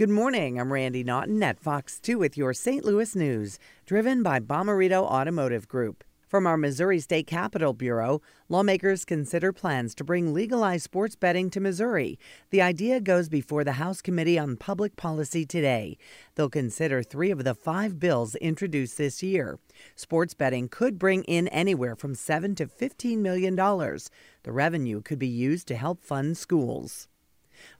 Good morning. I'm Randi Naughton at Fox 2 with your St. Louis news, driven by Bomarito Automotive Group. From our Missouri State Capitol Bureau, lawmakers consider plans to bring legalized sports betting to Missouri. The idea goes before the House Committee on Public Policy today. They'll consider three of the five bills introduced this year. Sports betting could bring in anywhere from 7 to 15 million dollars. The revenue could be used to help fund schools.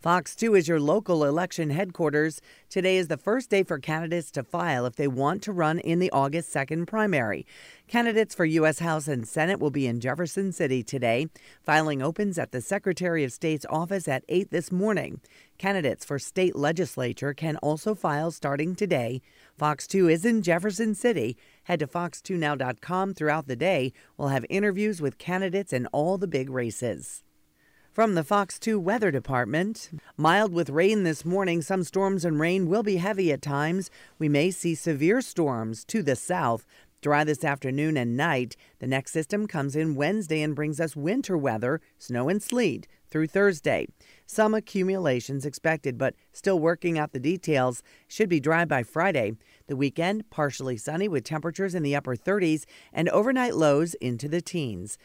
Fox 2 is your local election headquarters. Today is the first day for candidates to file if they want to run in the August 2nd primary. Candidates for U.S. House and Senate will be in Jefferson City today. Filing opens at the Secretary of State's office at 8 this morning. Candidates for state legislature can also file starting today. Fox 2 is in Jefferson City. Head to fox2now.com throughout the day. We'll have interviews with candidates in all the big races. From the Fox 2 Weather Department, mild with rain this morning. Some storms and rain will be heavy at times. We may see severe storms to the south. Dry this afternoon and night. The next system comes in Wednesday and brings us winter weather, snow and sleet through Thursday. Some accumulations expected, but still working out the details. Should be dry by Friday. The weekend, partially sunny with temperatures in the upper 30s and overnight lows into the teens.